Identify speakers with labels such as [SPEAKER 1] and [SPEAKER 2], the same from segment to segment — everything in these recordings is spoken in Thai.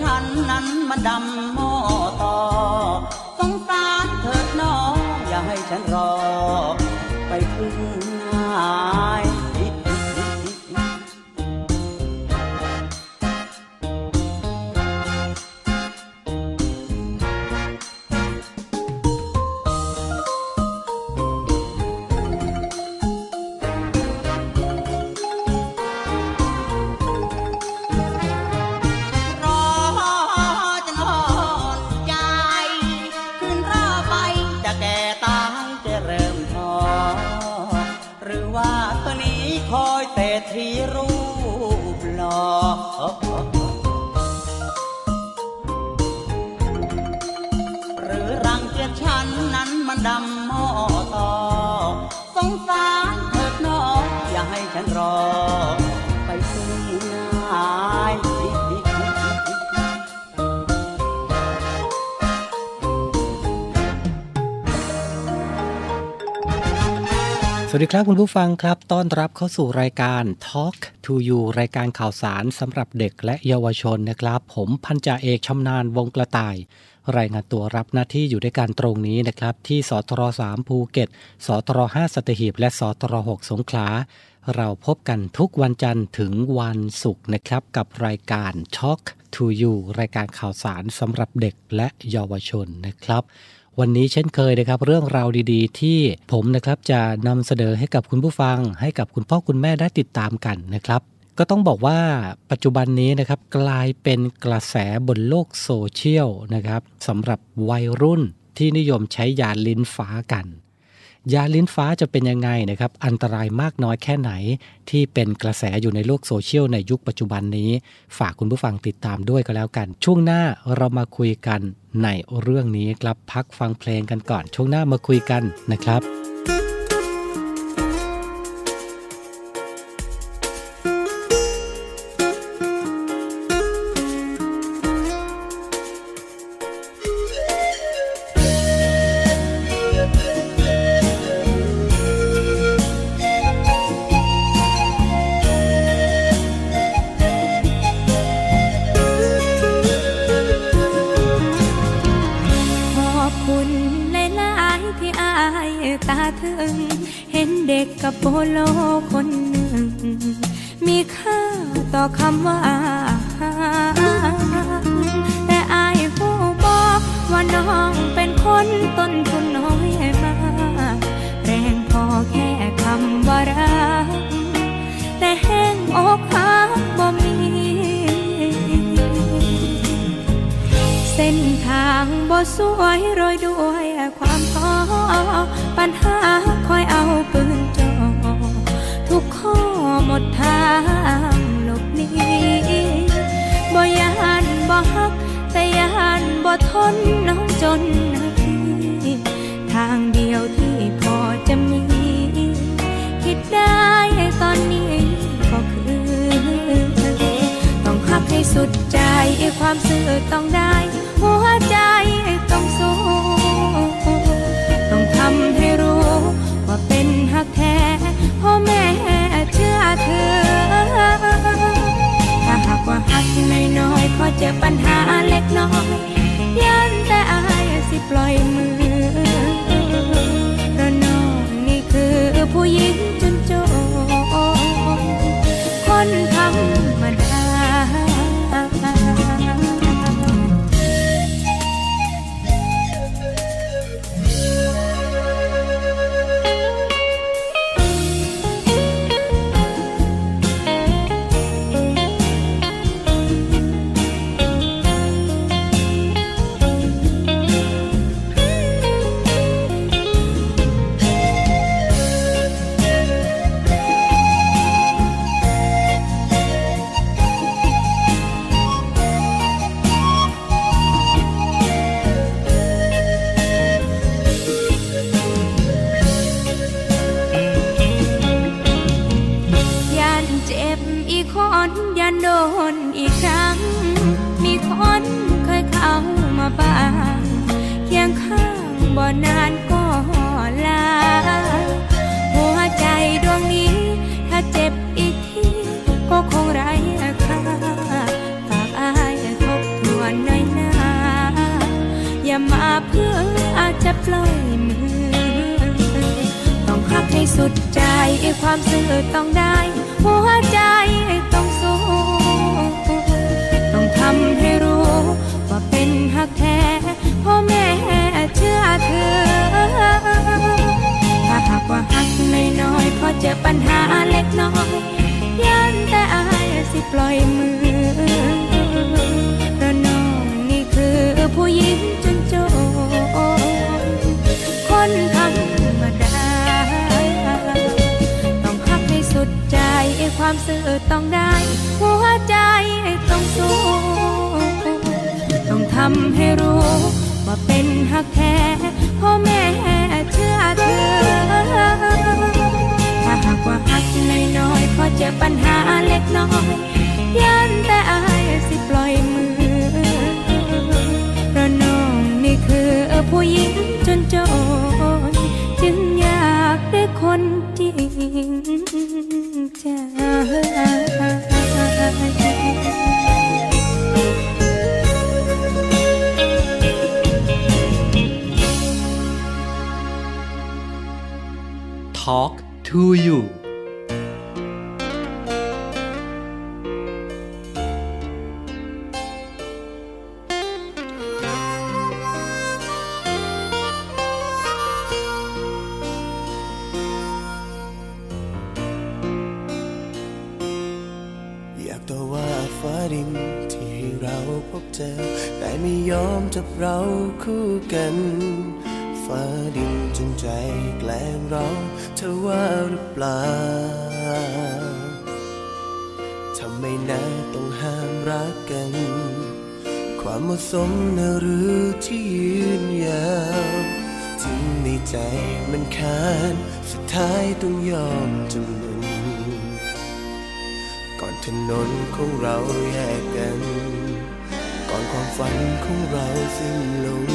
[SPEAKER 1] ฉันนั้นมันดำหม้อต่อสงสารเถิดน้องอย่าให้ฉันรอ ที่ วัสดี
[SPEAKER 2] ครับคุณผู้ฟังครับ ต้อนรับเข้าสู่รายการ Talk to You รายการข่าวสารสำหรับเด็กและเยาวชนนะครับ ผมพันจ่าเอกชำนาญวงกระต่าย รายงานตัวรับหน้าที่อยู่ด้วยกันตรงนี้นะครับ ที่สทร3ภูเก็ตสทร5สัตหีบ และสทร6สงขลา
[SPEAKER 1] เราพบกันทุกวันจันทร์ถึงวันศุกร์นะครับ กับรายการ Talk to You รายการข่าวสารสำหรับเด็กและเยาวชนนะครับ วันนี้เช่นเคยนะครับ เรื่องราวดีๆ ที่ผมนะครับจะนำเสนอให้กับคุณผู้ฟัง ให้กับคุณพ่อคุณแม่ได้ติดตามกันนะครับ ก็ต้องบอกว่าปัจจุบันนี้นะครับกลายเป็นกระแสบนโลกโซเชียลนะครับสำหรับวัยรุ่นที่นิยมใช้ยาลิ้นฟ้ากัน ยาลิ้นฟ้าจะเป็นยังไงนะครับ อันตรายมากน้อยแค่ไหน ที่เป็นกระแสอยู่ในโลกโซเชียลในยุคปัจจุบันนี้ ฝากคุณผู้ฟังติดตามด้วยก็แล้วกัน ช่วงหน้าเรามาคุยกันในเรื่องนี้ครับพักฟังเพลงกันก่อน ช่วงหน้ามาคุยกันนะ
[SPEAKER 3] ครับ ปัญหา ซื่อต้องได้ หัวใจต้องสู้ ต้องทำให้รู้ ว่าเป็นหักแท้พ่อแม่เชื่อเธอ ถ้าหากว่าหักน้อยๆพอเจอปัญหาเล็กน้อยยันแต่อายสิปล่อยมือเพราะน้องนี่คือผู้หญิงจนจนจึงอยากได้คนจริง
[SPEAKER 1] Talk to you
[SPEAKER 4] มเหมาะสมนะหรือที่ยืนยาว ถึงในใจมันคานสุดท้ายต้องยอมจำนนก่อนถนนของเราแยกกัน ก่อนความฝันของเราสิ้นลง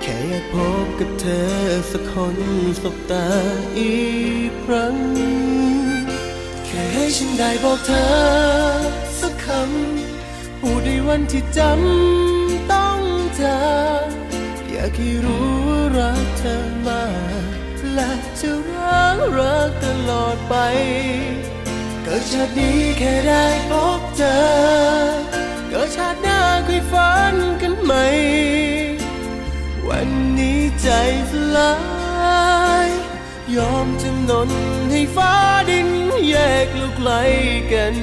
[SPEAKER 4] แค่อยากพบกับเธอสักคนสบตาอีกครั้ง แค่ให้ฉันได้บอกเธอสักคำ พูดในวันที่จำต้องจากอยากให้รู้ว่ารักเธอมากและจะรักรักตลอดไป เกิดชาตินี้แค่ได้พบเธอเกิดชาติหน้าคุยฝันกันไหม วันนี้ใจสลายยอมจำนนให้ฟ้าดินแยกลูกไกลกัน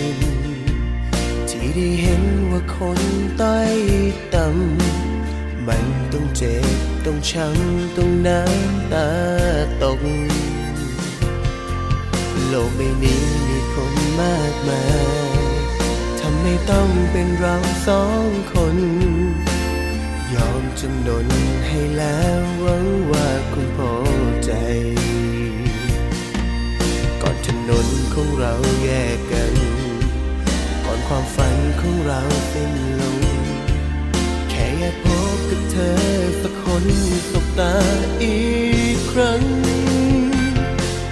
[SPEAKER 4] ดิน ที่ได้เห็นว่าคนใต้ต่ำมันต้องเจ็บ ต้องช้ำ ต้องน้ำตาตก โลกใบนี้มีคนมากมายทำให้ต้องเป็นเราสองคน ยอมจำนนให้แล้วหวังว่าคุณพอใจก่อนถนนของเราแยกกัน ความฝันของเราสิ้นลง แค่อยากพบกับเธอสักคนสบตาอีกครั้ง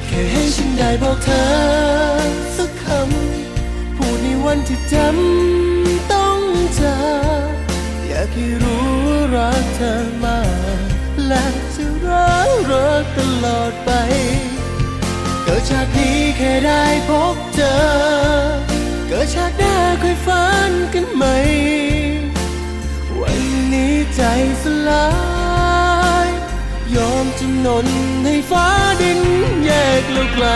[SPEAKER 4] แค่ให้ฉันได้บอกเธอสักคำ พูดในวันที่จำต้องจากอยากให้รู้ว่ารักเธอมากและจะรักรักตลอดไป เกิดชาตินี้แค่ได้พบเจอ นให้ฟ้าดินแยกเราไกล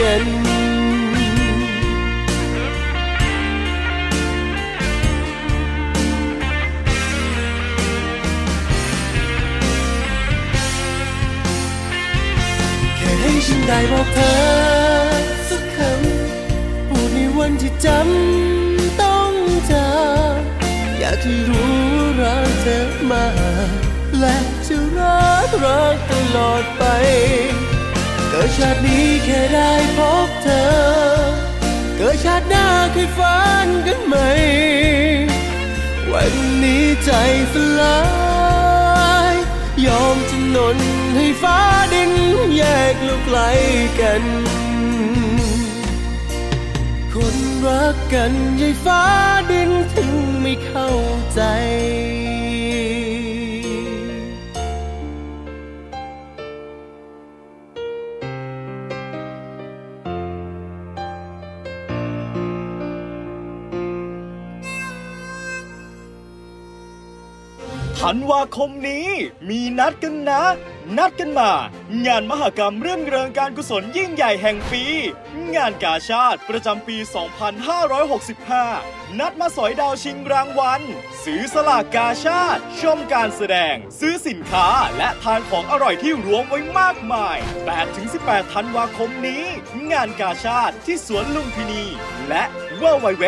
[SPEAKER 4] กันแค่ให้ฉันได้บอกเธอสักคำพูดในวันที่จำต้องจากอยากให้รู้รักเธอมาและ กรักตลอดไป เกิดชาตินี้แค่ได้พบเธอ เกิดชาติหน้าเคยฝันกันไหม วันนี้ใจสลาย ยอมจำนนให้ฟ้าดินแยกลูกไกลกัน คนรักกันยายฟ้าดินถึงไม่เข้าใจ
[SPEAKER 5] ธันวาคมนี้ มีนัดกันนะ นัดกันมา งานมหกรรมเรื่องเริงการกุศลยิ่งใหญ่แห่งปี งานกาชาติประจำปี 2565 นัดมาสอยดาวชิงรางวัลซื้อสลากกาชาติ ชมการแสดง ซื้อสินค้าและทานของอร่อยที่รวมไว้มากมาย 8-18 ธันวาคมนี้ งานกาชาติที่สวนลุมพินี และ www.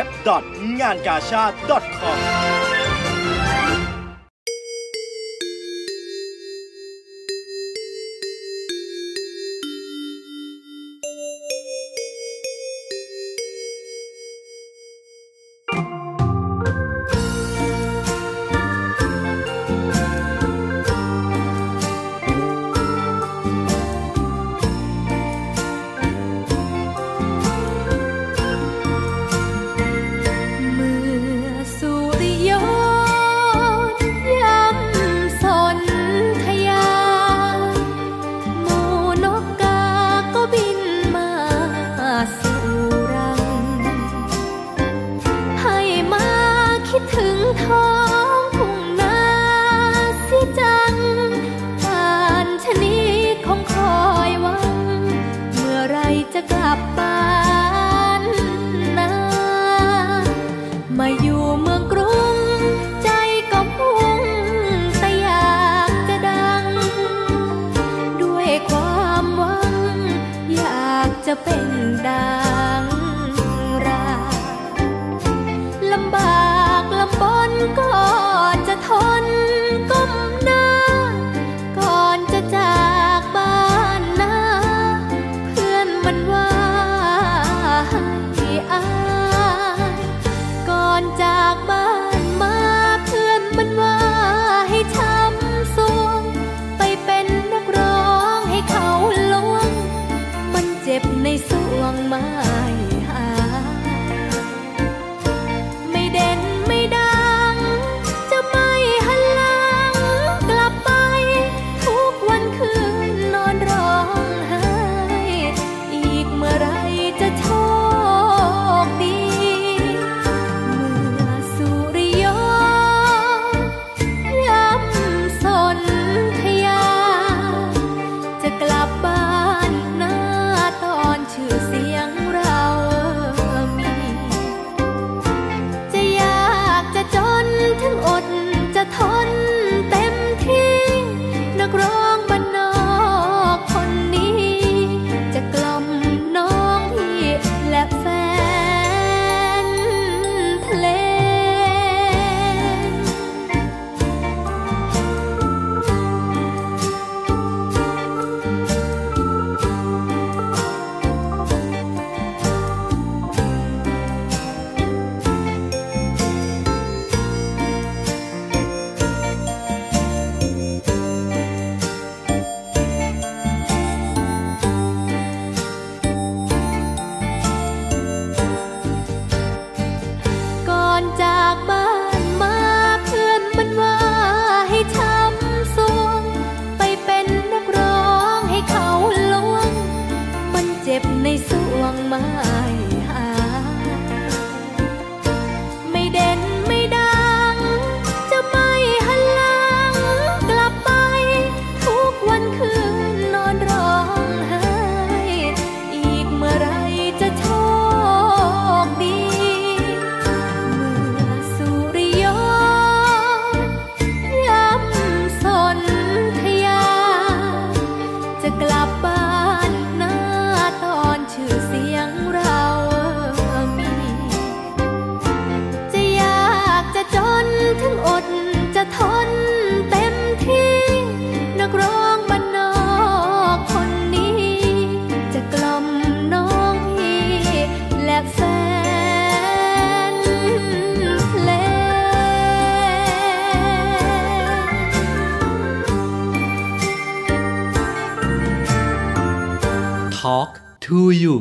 [SPEAKER 6] To you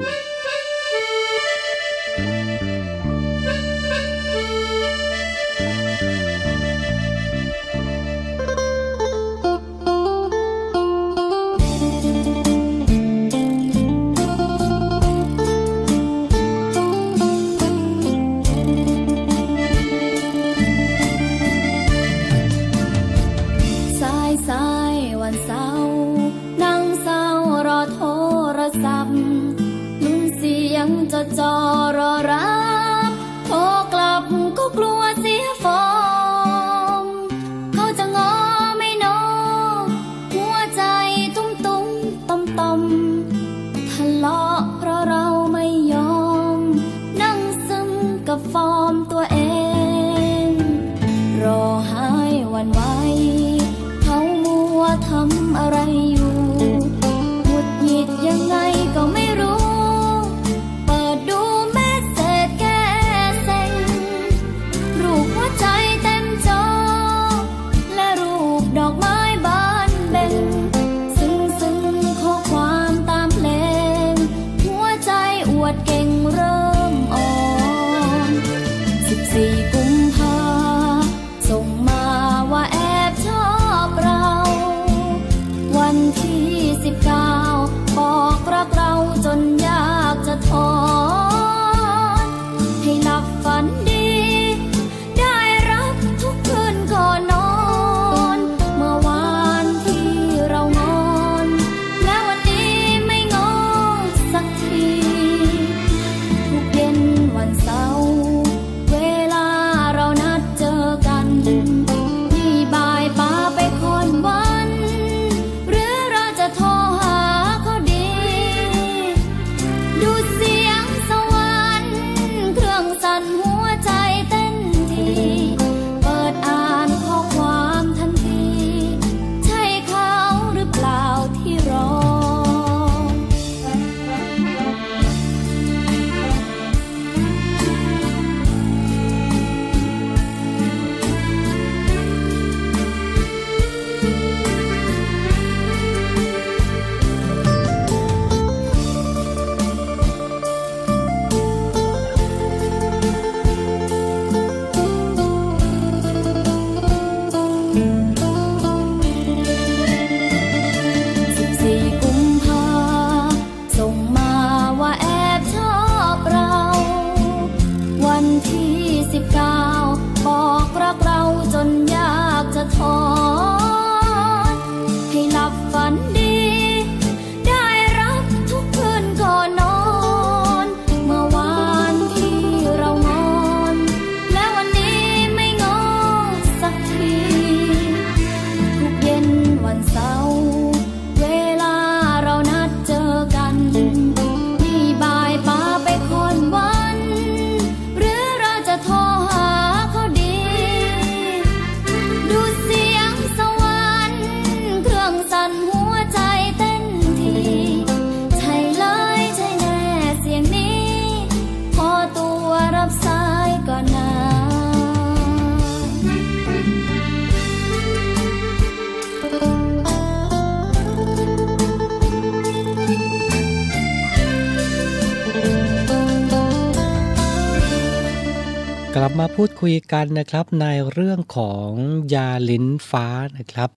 [SPEAKER 1] พูดคุยกันนะครับในเรื่องของยา
[SPEAKER 6] ลิ้นฟ้านะครับ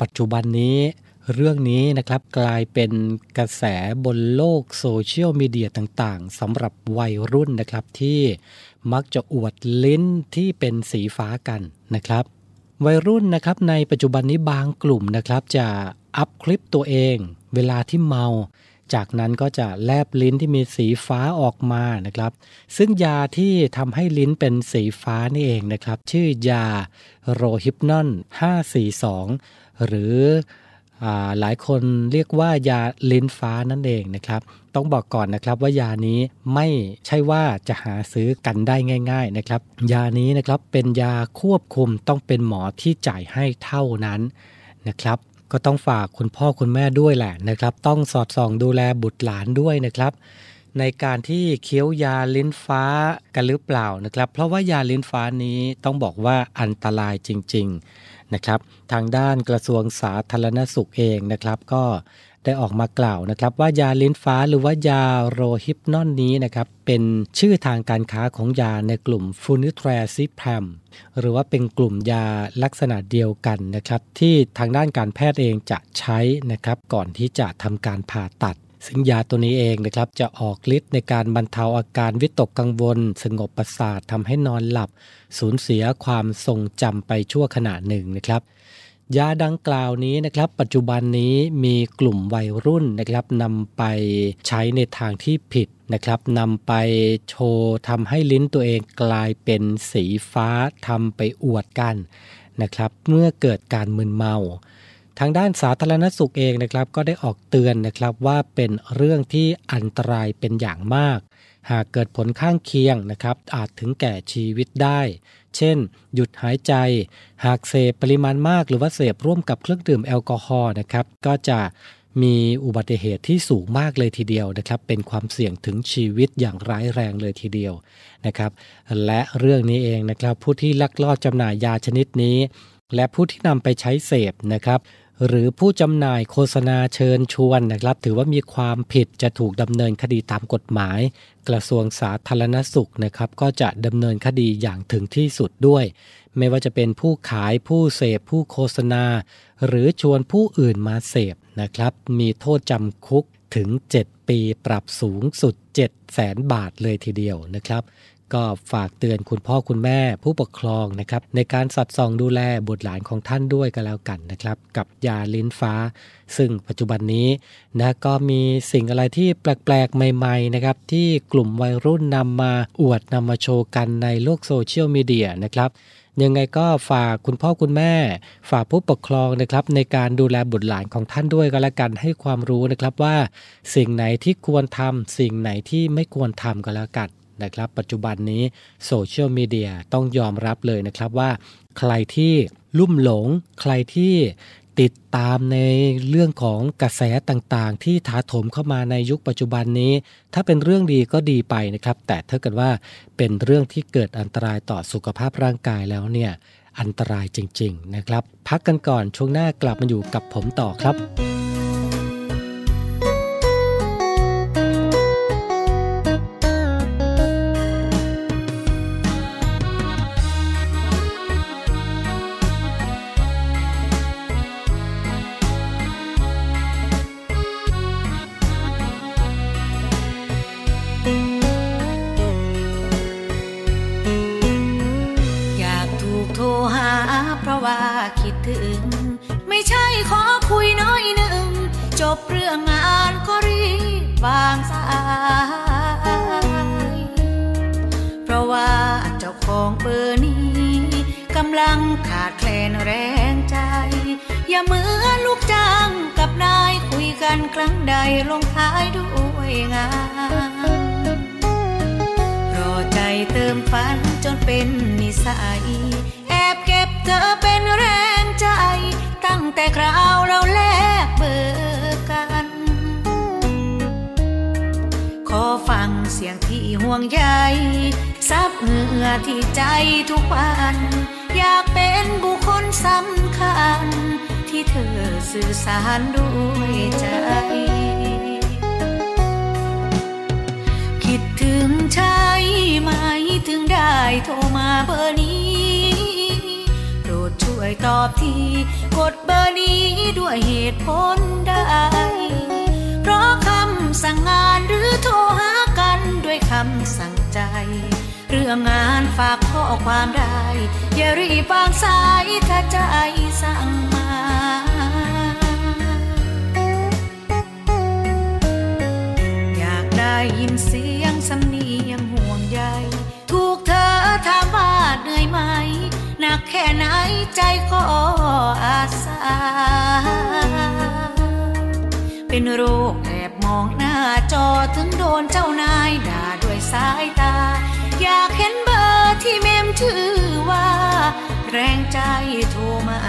[SPEAKER 6] ปัจจุบันนี้เรื่องนี้นะครับกลายเป็นกระแสบนโลกโซเชียลมีเดียต่างๆสำหรับวัยรุ่นนะครับที่มักจะอวดลิ้นที่เป็นสีฟ้ากันนะครับ วัยรุ่นนะครับในปัจจุบันนี้บางกลุ่มนะครับจะอัพคลิปตัวเอง เวลาที่เมา จากนั้นก็จะแลบลิ้นที่มีสีฟ้าออกมานะครับ ซึ่งยาที่ทำให้ลิ้นเป็นสีฟ้านี่เองนะครับ ชื่อยาโรฮิปนอน 542 หรืออหลายคนเรียกว่ายาลิ้นฟ้านั่นเองนะครับ ต้องบอกก่อนนะครับว่ายานี้ไม่ใช่ว่าจะหาซื้อกันได้ง่าย ๆนะครับ ยานี้นะครับเป็นยาควบคุมต้องเป็นหมอที่จ่ายให้เท่านั้นนะครับ ก็ต้องฝากคุณพ่อคุณแม่ด้วยแหละนะครับ ต้องสอดส่องดูแลบุตรหลานด้วยนะครับ ในการที่เคี้ยวยาลิ้นฟ้ากันหรือเปล่านะครับ เพราะว่ายาลิ้นฟ้านี้ต้องบอกว่าอันตรายจริง ๆนะครับ ทางด้านกระทรวงสาธารณสุขเองนะครับ ก็
[SPEAKER 1] ได้ออกมากล่าวนะครับว่ายาลิ้นฟ้าหรือว่ายาโรฮิปนอนนี้นะครับเป็นชื่อทางการค้าของยาในกลุ่มฟูนิทรซิแพมหรือว่าเป็นกลุ่มยาลักษณะเดียวกันนะครับที่ทางด้านการแพทย์เองจะใช้นะครับก่อนที่จะทำการผ่าตัดซึ่งยาตัวนี้เองนะครับจะออกฤทธิ์ในการบรรเทาอาการวิตกกังวล สงบประสาททำให้นอนหลับ สูญเสียความทรงจำไปชั่วขณะหนึ่งนะครับ ยาดังกล่าวนี้นะครับ ปัจจุบันนี้มีกลุ่มวัยรุ่นนะครับนำไปใช้ในทางที่ผิดนะครับนำไปโชว์ทำให้ลิ้นตัวเองกลายเป็นสีฟ้าทำไปอวดกันนะครับ เมื่อเกิดการมึนเมา ทางด้านสาธารณสุขเองนะครับ ก็ได้ออกเตือนนะครับว่าเป็นเรื่องที่อันตรายเป็นอย่างมาก หากเกิดผลข้างเคียงนะครับ อาจถึงแก่ชีวิตได้ เช่น หยุดหายใจ หากเสพปริมาณมากหรือว่าเสพร่วมกับเครื่องดื่มแอลกอฮอล์นะครับก็จะมีอุบัติเหตุที่สูงมากเลยทีเดียวนะครับ เป็นความเสี่ยงถึงชีวิตอย่างร้ายแรงเลยทีเดียวนะครับ และเรื่องนี้เองนะครับ ผู้ที่ลักลอบจำหน่ายยาชนิดนี้ และผู้ที่นำไปใช้เสพนะครับ หรือผู้จำหน่ายโฆษณาเชิญชวนนะครับ ถือว่ามีความผิดจะถูกดำเนินคดีตามกฎหมาย กระทรวงสาธารณสุขนะครับ ก็จะดำเนินคดีอย่างถึงที่สุดด้วย ไม่ว่าจะเป็นผู้ขายผู้เสพผู้โฆษณา หรือชวนผู้อื่นมาเสพนะครับ มีโทษจำคุกถึง 7 ปีปรับสูงสุด 7 0 0แสนบาทเลยทีเดียวนะครับ ก็ฝากเตือนคุณพ่อคุณแม่ผู้ปกครองนะครับในการสัดส่องดูแลบุตรหลานของท่านด้วยกันแล้วกันนะครับ กับยาลิ้นฟ้า ซึ่งปัจจุบันนี้นะก็มีสิ่งอะไรที่แปลกๆ ใหม่ๆนะครับที่กลุ่มวัยรุ่นนำมาอวดนำมาโชว์กันในโลกโซเชียลมีเดียนะครับยังไงก็ฝากคุณพ่อคุณแม่ ฝากผู้ปกครองนะครับในการดูแลบุตรหลานของท่านด้วยก็แล้วกันให้ความรู้นะครับว่า สิ่งไหนที่ควรทำสิ่งไหนที่ไม่ควรทำก็แล้วกัน นะครับ ปัจจุบันนี้โซเชียลมีเดียต้องยอมรับเลยนะครับว่า ใครที่ลุ่มหลง ใครที่ติดตามในเรื่องของกระแสต่างๆ ที่ถาโถมเข้ามาในยุคปัจจุบันนี้ ถ้าเป็นเรื่องดีก็ดีไปนะครับ แต่ถ้าเกิดว่าเป็นเรื่องที่เกิดอันตรายต่อสุขภาพร่างกายแล้วเนี่ยอันตรายจริง ๆ นะครับ พักกันก่อนช่วงหน้ากลับมาอยู่กับผมต่อครับ
[SPEAKER 7] กดเบอร์นี้ด้วยเหตุผลใดเพราะคำสั่งงานหรือโทรหากันด้วยคำสั่งใจ เรื่องงานฝากข้อความได้ อย่ารีบวางสายถ้าใจสั่งมาอยินเสียงสำเนียงห่วงใยถูกเธอถามว่าเหนื่อยไหม หนักแค่ไหนใจก็อาสา เป็นโรคแอบมองหน้าจอถึงโดนเจ้านายด่าด้วยสายตา อยากเห็นเบอร์ที่เมมชื่อว่า แรงใจโทรมา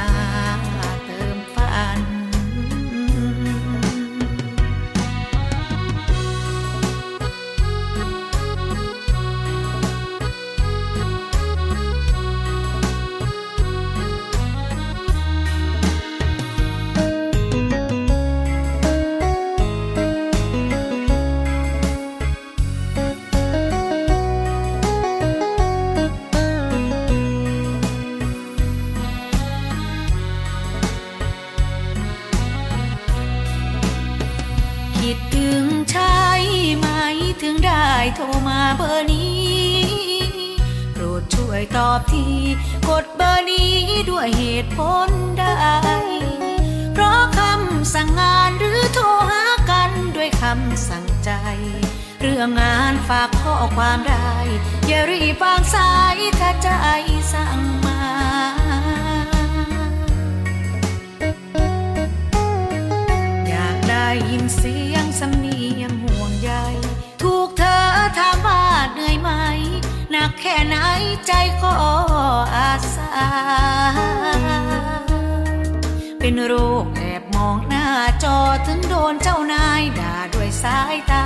[SPEAKER 7] โปรดช่วยตอบทีกดเบอร์นี้ด้วยเหตุผลใด เพราะคำสั่งงานหรือโทรหากันด้วยคำสั่งใจ เรื่องงานฝากข้อความได้ อย่ารีบวางสายถ้าใจสั่งมาอยากได้ยินเสียงสำเนียงห่วงใย ใจก็อาสา เป็นโรคแอบมองหน้าจอถึงโดนเจ้านายด่าด้วยสายตา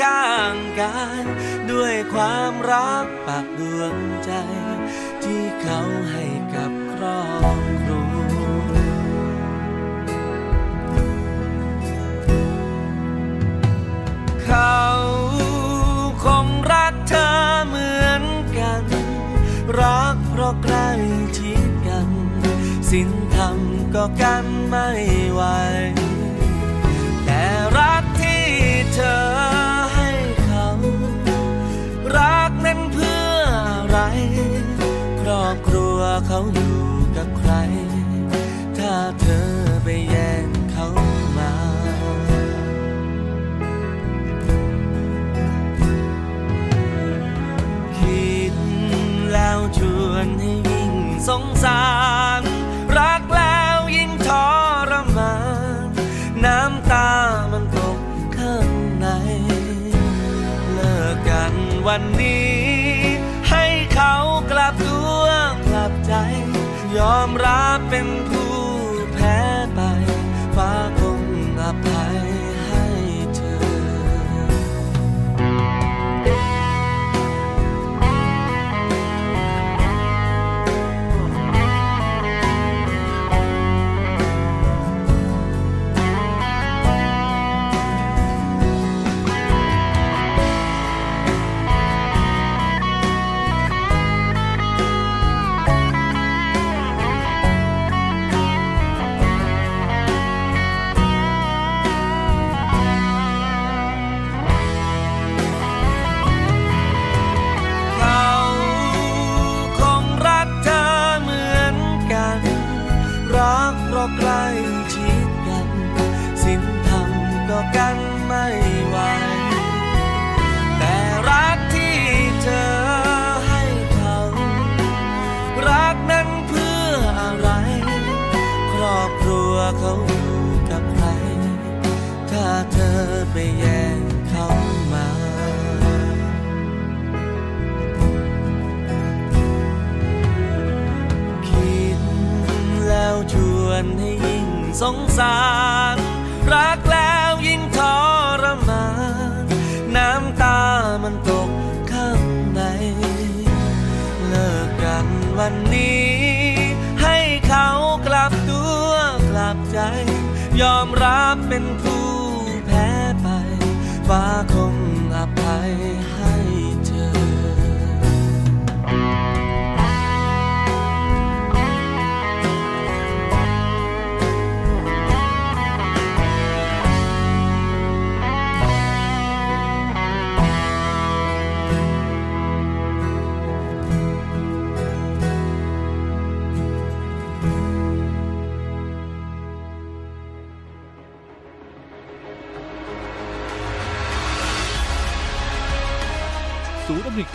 [SPEAKER 4] ข้างกายด้วยความรักปากดวงใจ ที่เขาให้กับครอบครัวเขาคงรักเธอเหมือนกัน รักเพราะใกล้ชิดกัน สินธรรมก็กันไม่ไหว เธอ
[SPEAKER 8] ให้คำรักนั้นเพื่ออะไร ครอบครัวเขาอยู่กับใคร ถ้าเธอไปแย่งเขามา คิดแล้วชวนให้ยิ่งสงสาร รักแล้ว நாம்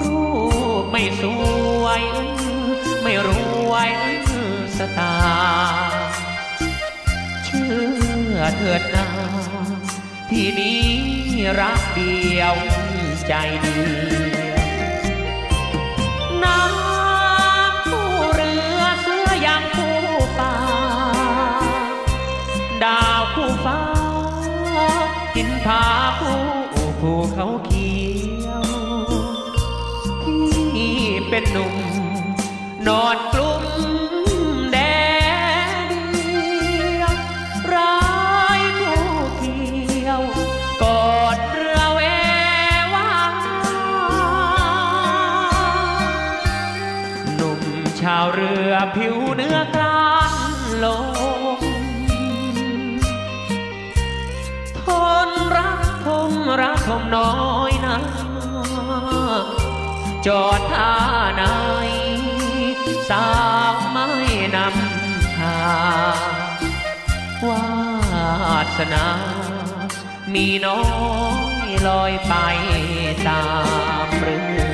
[SPEAKER 9] รูปไม่สว
[SPEAKER 10] ย ไม่
[SPEAKER 11] รวยสตาร์เชื่อเถิดนาที่นี้รักเดียวใจเดียวน้ำผู้เรือเสืออย่างผู้ป่า ดาวผู้ฟ้าหินผาผู้ เขาเขียวที่เป็นหนุ่ม นอนกลุ้ม รักทมน้อยนะจอดท่าไหนสาวไม่นำทางวาสนา มีน้อยลอยไปตามเรือ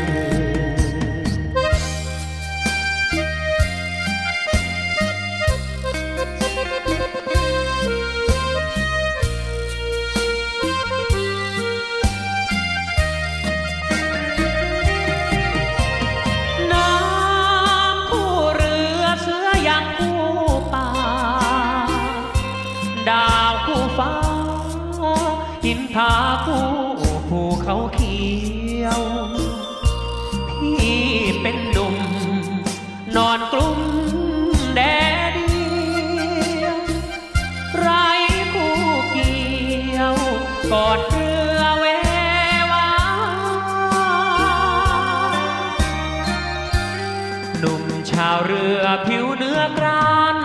[SPEAKER 11] ผิวเนื้อกราน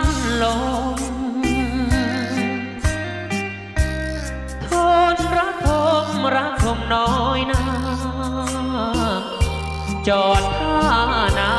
[SPEAKER 11] ลมทนรักทมรักคมน้อยนาจอดท่านา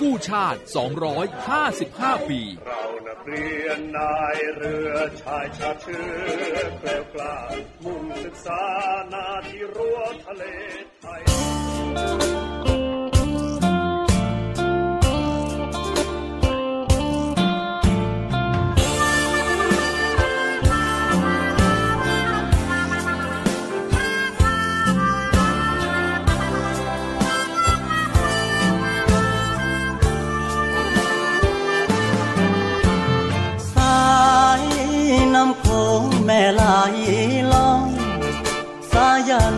[SPEAKER 12] กู้ชาติ 255 ปี
[SPEAKER 13] เรานักเรียนนายเรือชายชาเชื้อแกลียวกล้ามุ่งศึกษานาที่รั้วทะเลไทย
[SPEAKER 14] ลลองสายัน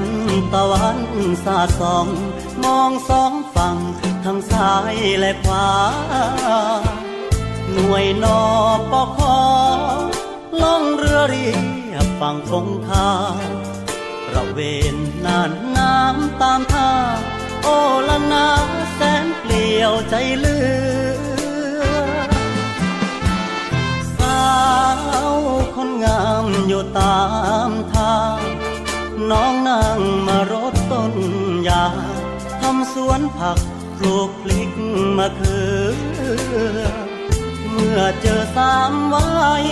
[SPEAKER 14] ตะวันสาดส่อง มองสองฝั่งทั้งซ้ายและขวา หน่วยนอปอคอล่องเรือเรียบฝั่งคงคาระเวนน่านน้ำตามท่า โอละนาแสนเปลี่ยวใจเลือาวคนงามอยู่ตามทาง น้องนั่งมารดต้นยาทำสวนผักปลูกพลิกมะเขือเมื่อเจอสามวัย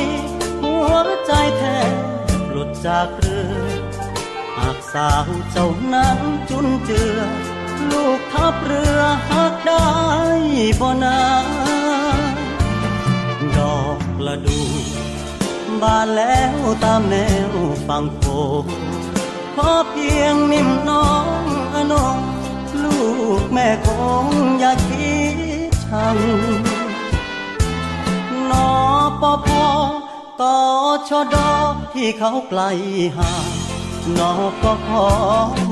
[SPEAKER 14] หัวใจแทบหลุดจากเรือ หากสาวเจ้านั้นจุนเจือ ลูกทับเรือหักได้บ่นาดอกละดู บานแล้วตามแนวฝั่งโขงขอเพียงนิ่มน้องอนงลูกแม่คงอย่าคิดชังนอปอพอต่อชอดอที่เขาไกลห่างนอปอขอ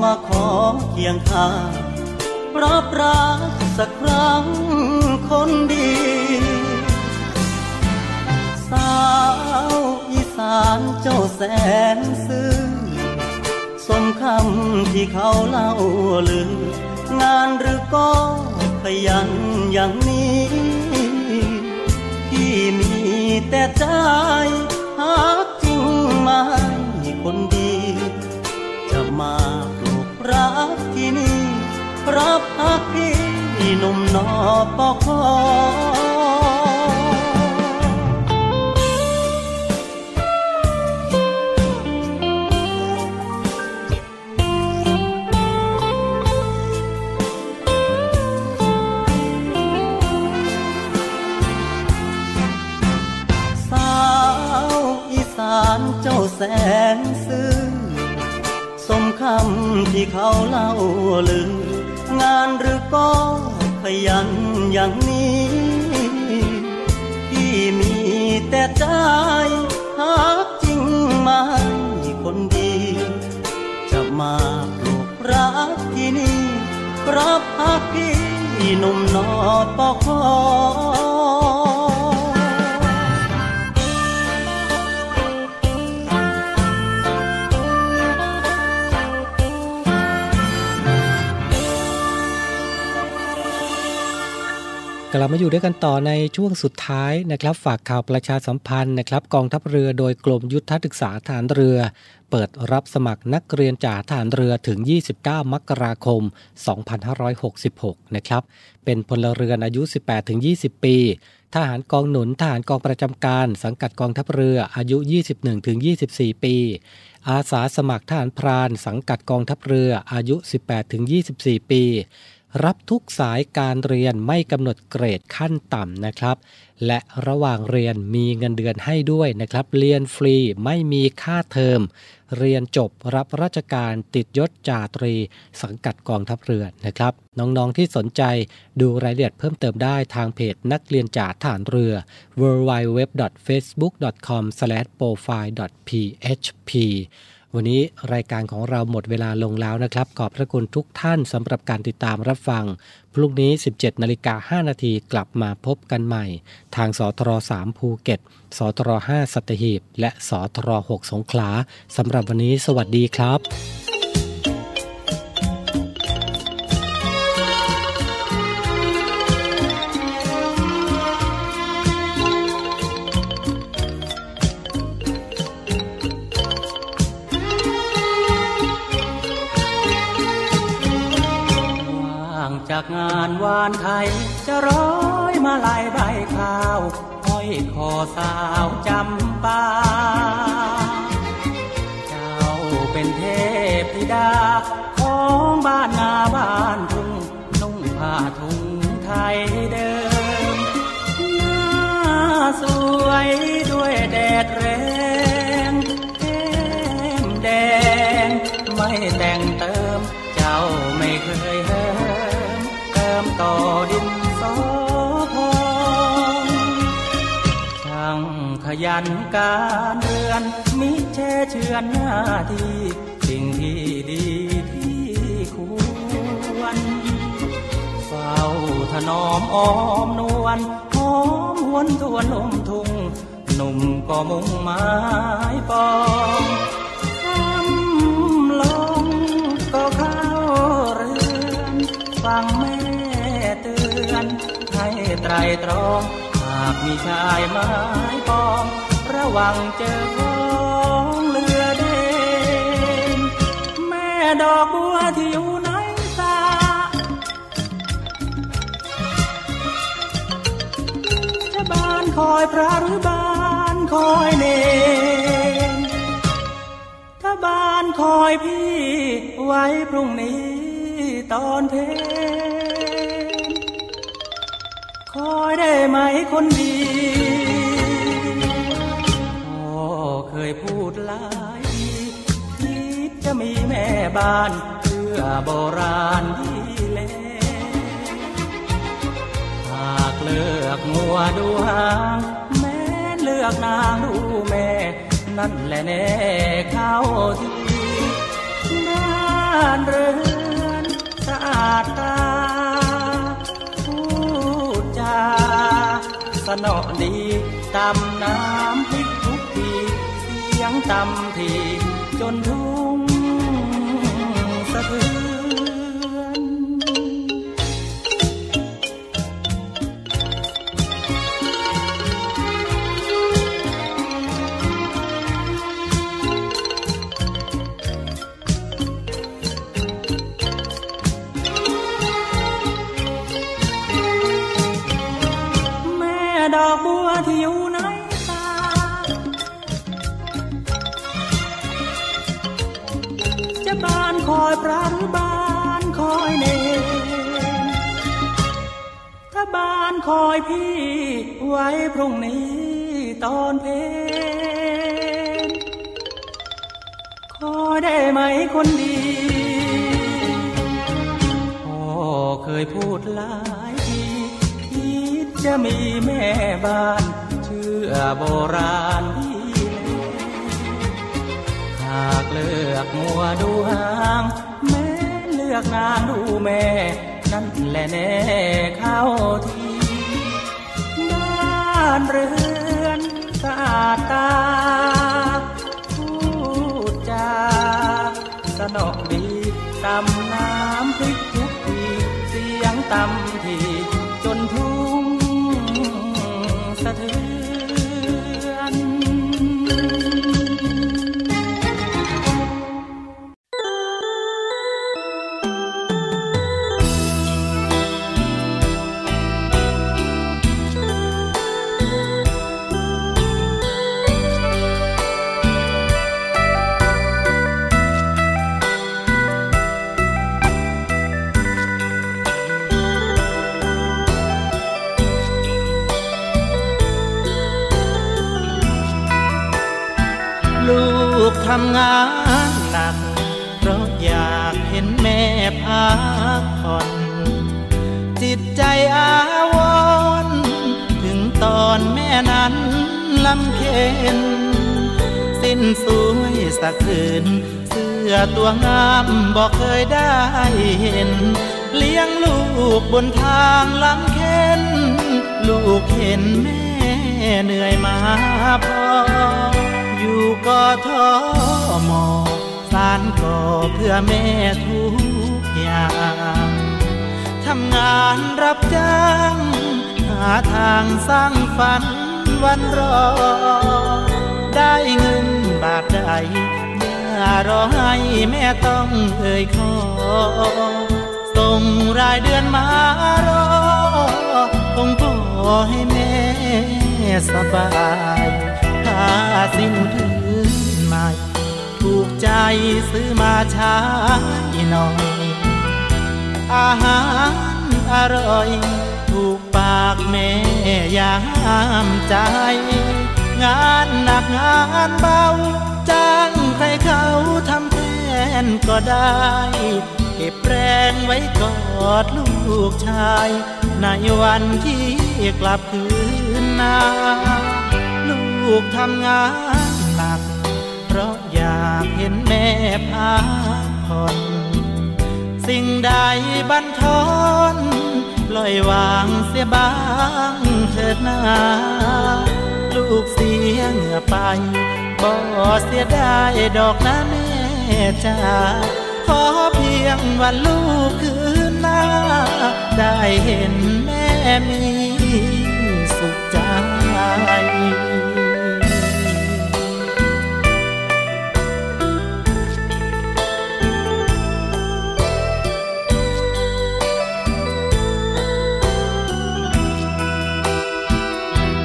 [SPEAKER 14] มาขอเคียงข้างรับรักสักครั้งคนดี สาวอีสานเจ้าแสนซื่อสมคำที่เขาเล่าลืองานหรือก็ขยันอย่างนี้ที่มีแต่ใจหากจริงไมาคนดี จะมาปลูกรักที่นี่รับฮักพี่หนุ่มนอปอคอ ที่เขาเล่าลืองานหรือก็ขยันอย่างนี้ที่มีแต่ใจหากจริงไหมาคนดี จะมาปลูกรักที่นี่รับฮักพี่หนุ่มนอปอคอ
[SPEAKER 1] กลับมาอยู่ด้วยกันต่อในช่วงสุดท้ายนะครับ ฝากข่าวประชาสัมพันธ์นะครับ กองทัพเรือโดยกรมยุทธศึกษาฐานเรือ เปิดรับสมัครนักเรียนจ่าฐานเรือถึง 29 มกราคม 2566 นะครับ เป็นพลเรือนอายุ 18-20 ปี ทหารกองหนุนทหารกองประจำการ สังกัดกองทัพเรืออายุ 21-24 ปี อาสาสมัครทหารพราน สังกัดกองทัพเรืออายุ 18-24 ปี รับทุกสายการเรียนไม่กำหนดเกรดขั้นต่ำนะครับ และระหว่างเรียนมีเงินเดือนให้ด้วยนะครับ เรียนฟรีไม่มีค่าเทอม เรียนจบรับราชการติดยศจ่าตรี สังกัดกองทัพเรือนะครับ น้องๆที่สนใจดูรายละเอียดเพิ่มเติมได้ทางเพจนักเรียนจ่าฐานเรือ w w w f a c e b o o k c o m p r o f i l e php วันนี้รายการของเราหมดเวลาลงแล้วนะครับ ขอบพระคุณทุกท่านสำหรับการติดตามรับฟัง พรุ่งนี้ 17นาฬิกา5นาทีกลับมาพบกันใหม่ ทางสทร3ภูเก็ต สทร5สัตหีบ และสทร6สงขลาสำหรับวันนี้สวัสดีครับ
[SPEAKER 15] จากงานวานไทย จะร้อยมาลายใบข้าวห้อยคอสาวจำปา เจ้าเป็นเทพธิดา ของบ้านนาบ้านทุ่งนุ่งผ้าทุ่งไทยเดิมหน้าสวยด้วยแดดแรงแก้มแดง ไม่แต่งเติม เจ้าไม่เคยเหิม ต่อดินสอพองช่างขยันการเรือน มิแช่เชือนหน้าที่สิ่งที่ดีที่ควรเฝ้าถนอมอ้อมนวลหอมหวนทวนลมทุ่งหนุ่มก็มุ่งไม้ปองคำลงก็เข้าเรือนฟังแม่ น ให้ไตรตรอง หากมีชายไม้ปอง ระวังเจอของเรือเด่นแม่ดอกบัวที่อยู่ในตาจะบานคอยพระหรือบานคอยเนนถ้าบานคอยพี่ไว้พรุ่งนี้ตอนเพ ได้ไหมคนดีพ่อเคยพูดหลายทีคิดจะมีแม่บ้านเพื่อโบราณที่เลหากเลือกงัวดูหางแม่เลือกนางดูแม่ นั่นแหละแน่เข้าที่บ้านเรือนสะอาดตา สนอดีตำน้ำพริกทุกทีเสียงตำทีจนทุ่ง คอยพี่ไว้พรุ่งนี้ตอนเพลคอได้ไหมคนดีพ่อเคยพูดหลายจะมีแม่บ้าน เชื่อโบราณที่หากเลือกมัวดูหางแม่เลือกนางดูแม่ นั่นแหละแน่เข้าทีานเรือนสะอาดตา ส
[SPEAKER 16] บายถ้าสิ้นพื้นใหม่ ถูกใจซื้อมาใช้หน่อย อาหารอร่อย ถูกปากแม่ยามใจ งานหนักงานเบา จ้างใครเขาทำแทนก็ได้ เก็บแรงไว้กอดลูกชาย ในวันที่กลับคืน นา ลูกทำงานหนัก เพราะอยากเห็นแม่พักผ่อน สิ่งใดบันทอนปล่อยวางเสียบ้างเถิดนา ลูกเสียเหงื่อไปบ่เสียได้ดอกนะแม่จ้าขอเพียงวันลูกคืนหน้า ได้เห็นแม่มี สุขใจ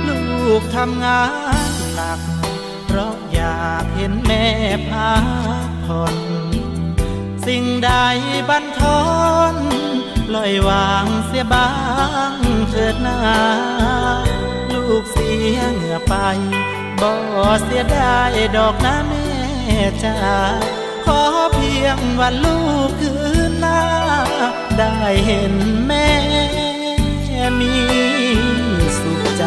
[SPEAKER 16] ลูกทำงานหนัก เพราะอยากเห็นแม่พักผ่อน สิ่งใดบันทอนลอยวางเสียบ้างเถิดนาูกเสียเหงื่อไป บ่เสียได้ดอกนะแม่จ้าขอเพียงวันลูกคืนหน้า ได้เห็นแม่มีสุขใจ